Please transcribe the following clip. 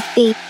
Be.